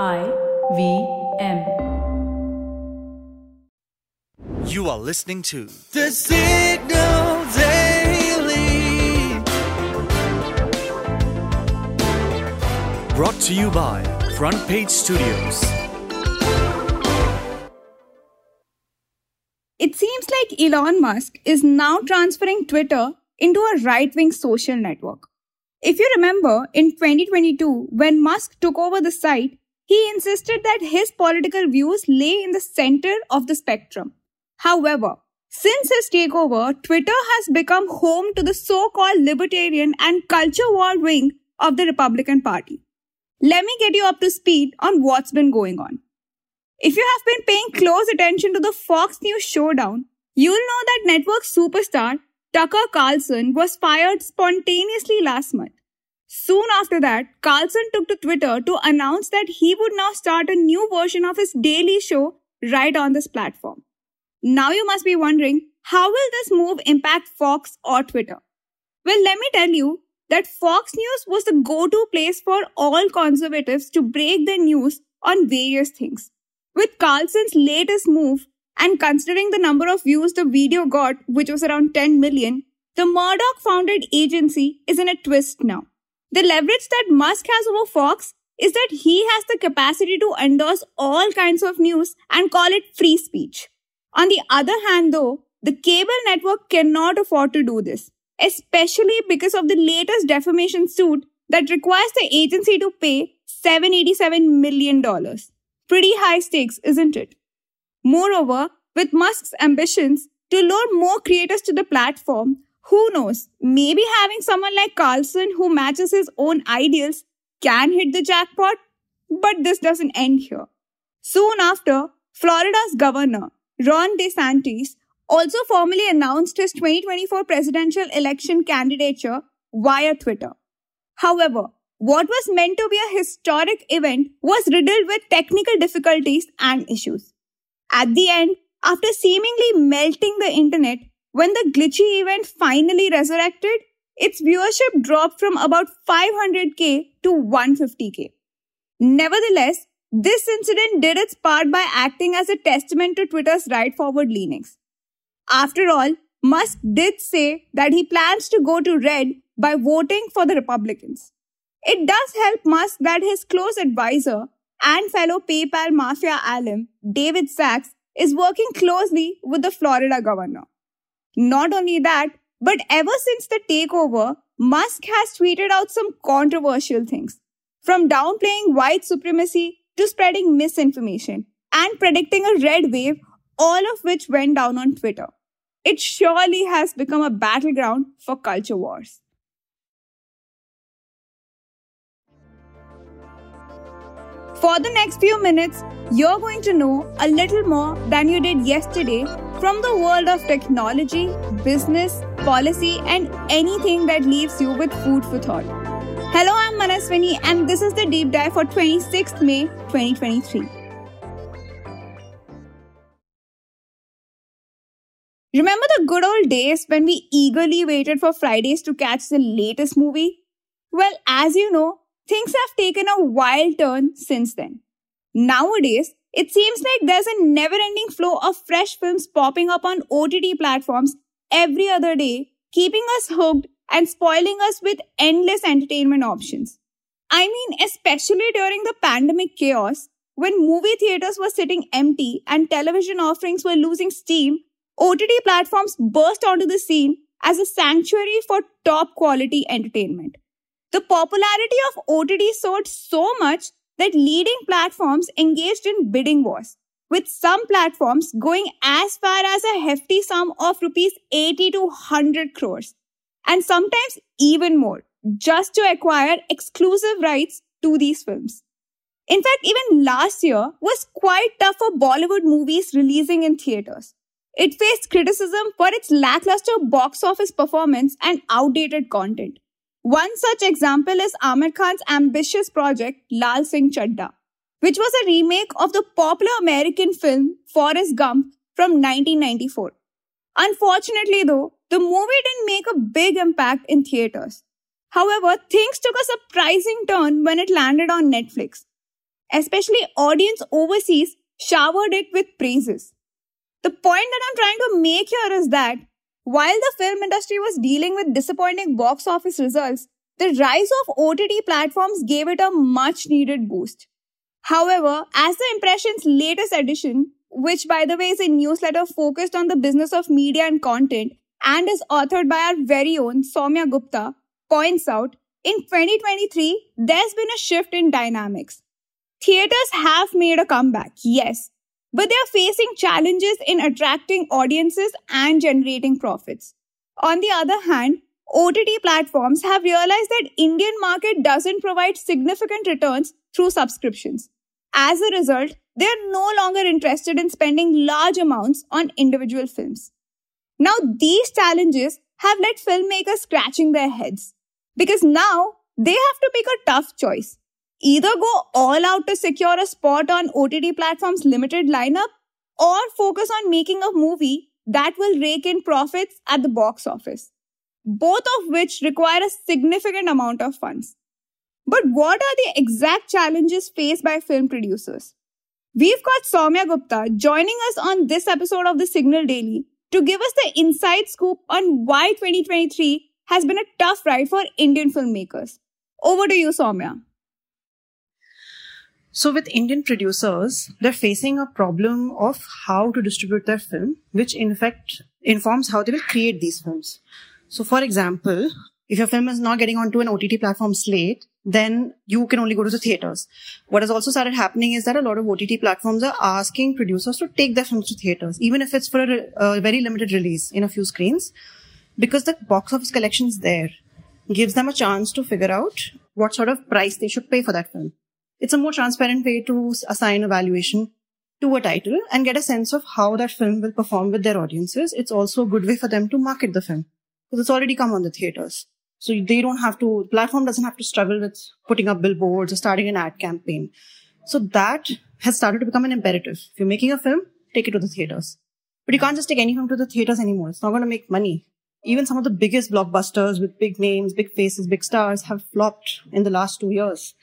I V M. You are listening to The Signal Daily. Brought to you by Front Page Studios. It seems like Elon Musk is now transferring Twitter into a right wing social network. If you remember, in 2022, when Musk took over the site, he insisted that his political views lay in the center of the spectrum. However, since his takeover, Twitter has become home to the so called libertarian and culture war wing of the Republican Party. Let me get you up to speed on what's been going on. If you have been paying close attention to the Fox News showdown, you'll know that network superstar Tucker Carlson was fired spontaneously last month. Soon after that, Carlson took to Twitter to announce that he would now start a new version of his daily show right on this platform. Now you must be wondering, how will this move impact Fox or Twitter? Well, let me tell you that Fox News was the go-to place for all conservatives to break the news on various things. With Carlson's latest move, and considering the number of views the video got, which was around 10 million, the Murdoch founded agency is in a twist now. The leverage that Musk has over Fox is that he has the capacity to endorse all kinds of news and call it free speech. On the other hand, though, the cable network cannot afford to do this, especially because of the latest defamation suit that requires the agency to pay $787 million. Pretty high stakes, isn't it? Moreover, with Musk's ambitions to lure more creators to the platform, who knows, maybe having someone like Carlson who matches his own ideals can hit the jackpot. But this doesn't end here. Soon after, Florida's governor, Ron DeSantis, also formally announced his 2024 presidential election candidature via Twitter. However, what was meant to be a historic event was riddled with technical difficulties and issues. At the end, after seemingly melting the internet, when the glitchy event finally resurrected, its viewership dropped from about 500k to 150k. Nevertheless, this incident did its part by acting as a testament to Twitter's right forward leanings. After all, Musk did say that he plans to go to red by voting for the Republicans. It does help Musk that his close advisor and fellow PayPal mafia alum, David Sacks, is working closely with the Florida governor. Not only that, but ever since the takeover, Musk has tweeted out some controversial things. From downplaying white supremacy to spreading misinformation and predicting a red wave, all of which went down on Twitter. It surely has become a battleground for culture wars. For the next few minutes, you're going to know a little more than you did yesterday from the world of technology, business, policy, and anything that leaves you with food for thought. Hello, I'm Manaswini, and this is the deep dive for 26th May 2023. Remember the good old days when we eagerly waited for Fridays to catch the latest movie? Well, as you know, things have taken a wild turn since then. Nowadays, it seems like there's a never ending flow of fresh films popping up on OTT platforms every other day, keeping us hooked and spoiling us with endless entertainment options. I mean, especially during the pandemic chaos, when movie theaters were sitting empty and television offerings were losing steam, OTT platforms burst onto the scene as a sanctuary for top quality entertainment. The popularity of OTT soared so much that leading platforms engaged in bidding wars, with some platforms going as far as a hefty sum of rupees 80 to 100 crores, and sometimes even more, just to acquire exclusive rights to these films. In fact, even last year was quite tough for Bollywood movies releasing in theaters. It faced criticism for its lackluster box office performance and outdated content. One such example is Aamir Khan's ambitious project Lal Singh Chaddha, which was a remake of the popular American film Forrest Gump from 1994. Unfortunately, though, the movie didn't make a big impact in theaters. However, things took a surprising turn when it landed on Netflix. especially audience overseas, showered it with praises. The point that I'm trying to make here is that while the film industry was dealing with disappointing box office results, the rise of OTT platforms gave it a much needed boost. However, as the Impression's latest edition, which by the way is a newsletter focused on the business of media and content and is authored by our very own Soumya Gupta, points out, in 2023, there's been a shift in dynamics. Theaters have made a comeback, yes, but they are facing challenges in attracting audiences and generating profits. On the other hand, OTT platforms have realized that Indian market doesn't provide significant returns through subscriptions. As a result, they are no longer interested in spending large amounts on individual films. Now, these challenges have led filmmakers scratching their heads because now they have to make a tough choice. Either go all out to secure a spot on OTT platforms' limited lineup or focus on making a movie that will rake in profits at the box office, both of which require a significant amount of funds. But what are the exact challenges faced by film producers? We've got Soumya Gupta joining us on this episode of the Signal Daily to give us the inside scoop on why 2023 has been a tough ride for Indian filmmakers. Over to you, Soumya. So, with Indian producers, they're facing a problem of how to distribute their film, which in fact informs how they will create these films. So, for example, if your film is not getting onto an OTT platform slate, then you can only go to the theaters. What has also started happening is that a lot of OTT platforms are asking producers to take their films to theaters, even if it's for a, a very limited release in a few screens, because the box office collection is there, gives them a chance to figure out what sort of price they should pay for that film. It's a more transparent way to assign a valuation to a title and get a sense of how that film will perform with their audiences. It's also a good way for them to market the film because it's already come on the theaters. So they don't have to, platform doesn't have to struggle with putting up billboards or starting an ad campaign. So that has started to become an imperative. If you're making a film, take it to the theaters. But you can't just take any film to the theaters anymore. It's not going to make money. Even some of the biggest blockbusters with big names, big faces, big stars have flopped in the last two years.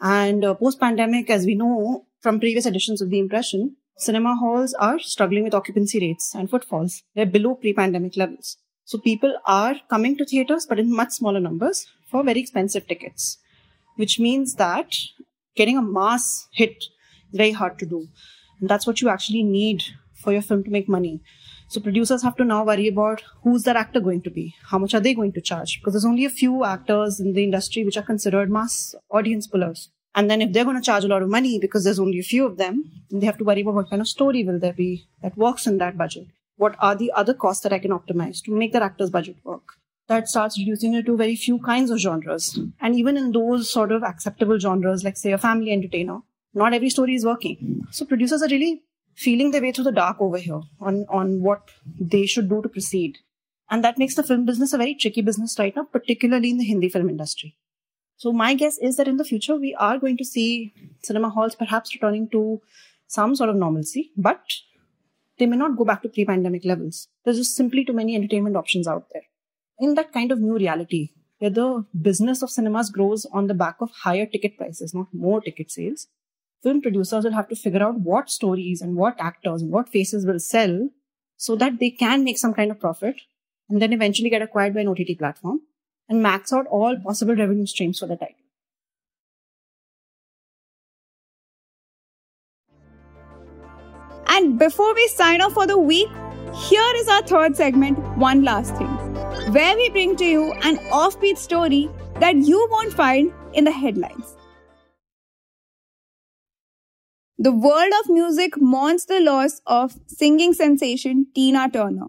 And uh, post pandemic, as we know from previous editions of The Impression, cinema halls are struggling with occupancy rates and footfalls. They're below pre pandemic levels. So people are coming to theaters, but in much smaller numbers for very expensive tickets, which means that getting a mass hit is very hard to do. And that's what you actually need for your film to make money. So producers have to now worry about who's that actor going to be? How much are they going to charge? Because there's only a few actors in the industry which are considered mass audience pullers. And then if they're going to charge a lot of money because there's only a few of them, they have to worry about what kind of story will there be that works in that budget what are the other costs that I can optimize to make that actor's budget work? That starts reducing it to very few kinds of genres. And even in those sort of acceptable genres, like say a family entertainer, not every story is working. So producers are really feeling their way through the dark over here on, on what they should do to proceed. And that makes the film business a very tricky business right now, particularly in the Hindi film industry. So my guess is that in the future, we are going to see cinema halls perhaps returning to some sort of normalcy, but they may not go back to pre-pandemic levels. There's just simply too many entertainment options out there. In that kind of new reality, where the business of cinemas grows on the back of higher ticket prices, not more ticket sales, film producers will have to figure out what stories and what actors and what faces will sell so that they can make some kind of profit and then eventually get acquired by an OTT platform and max out all possible revenue streams for the title. And before we sign off for the week, here is our third segment, One Last Thing, where we bring to you an offbeat story that you won't find in the headlines. The world of music mourns the loss of singing sensation Tina Turner,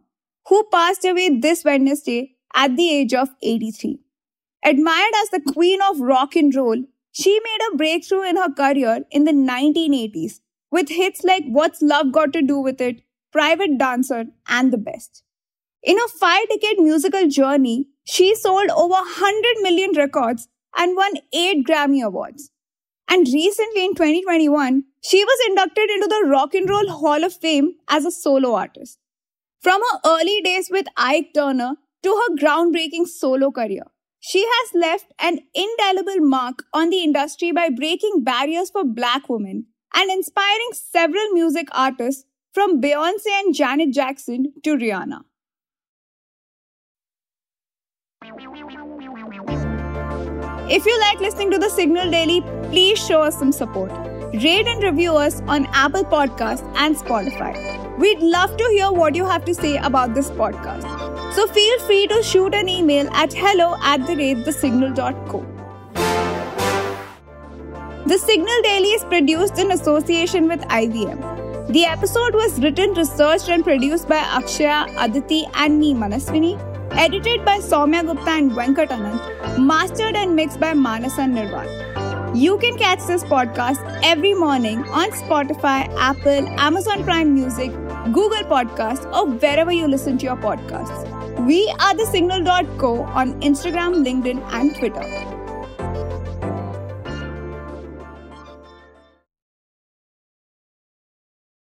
who passed away this Wednesday at the age of 83. Admired as the queen of rock and roll, she made a breakthrough in her career in the 1980s with hits like What's Love Got to Do with It, Private Dancer, and The Best. In a five decade musical journey, she sold over 100 million records and won eight Grammy Awards. And recently in 2021, she was inducted into the Rock and Roll Hall of Fame as a solo artist. From her early days with Ike Turner to her groundbreaking solo career, She has left an indelible mark on the industry by breaking barriers for black women and inspiring several music artists from Beyonce and Janet Jackson to Rihanna. If you like listening to the Signal Daily, please show us some support. Rate and review us on Apple Podcasts and Spotify. We'd love to hear what you have to say about this podcast. So feel free to shoot an email at hello at the rate thesignal.co. The Signal Daily is produced in association with IVM. The episode was written, researched, and produced by Akshaya, Aditi, and me, Manaswini. Edited by Soumya Gupta and Venkat Ananth. Mastered and mixed by Manas and Nirvaan. You can catch this podcast every morning on Spotify, Apple, Amazon Prime Music, Google Podcasts, or wherever you listen to your podcasts. We are the signal.co on Instagram, LinkedIn, and Twitter.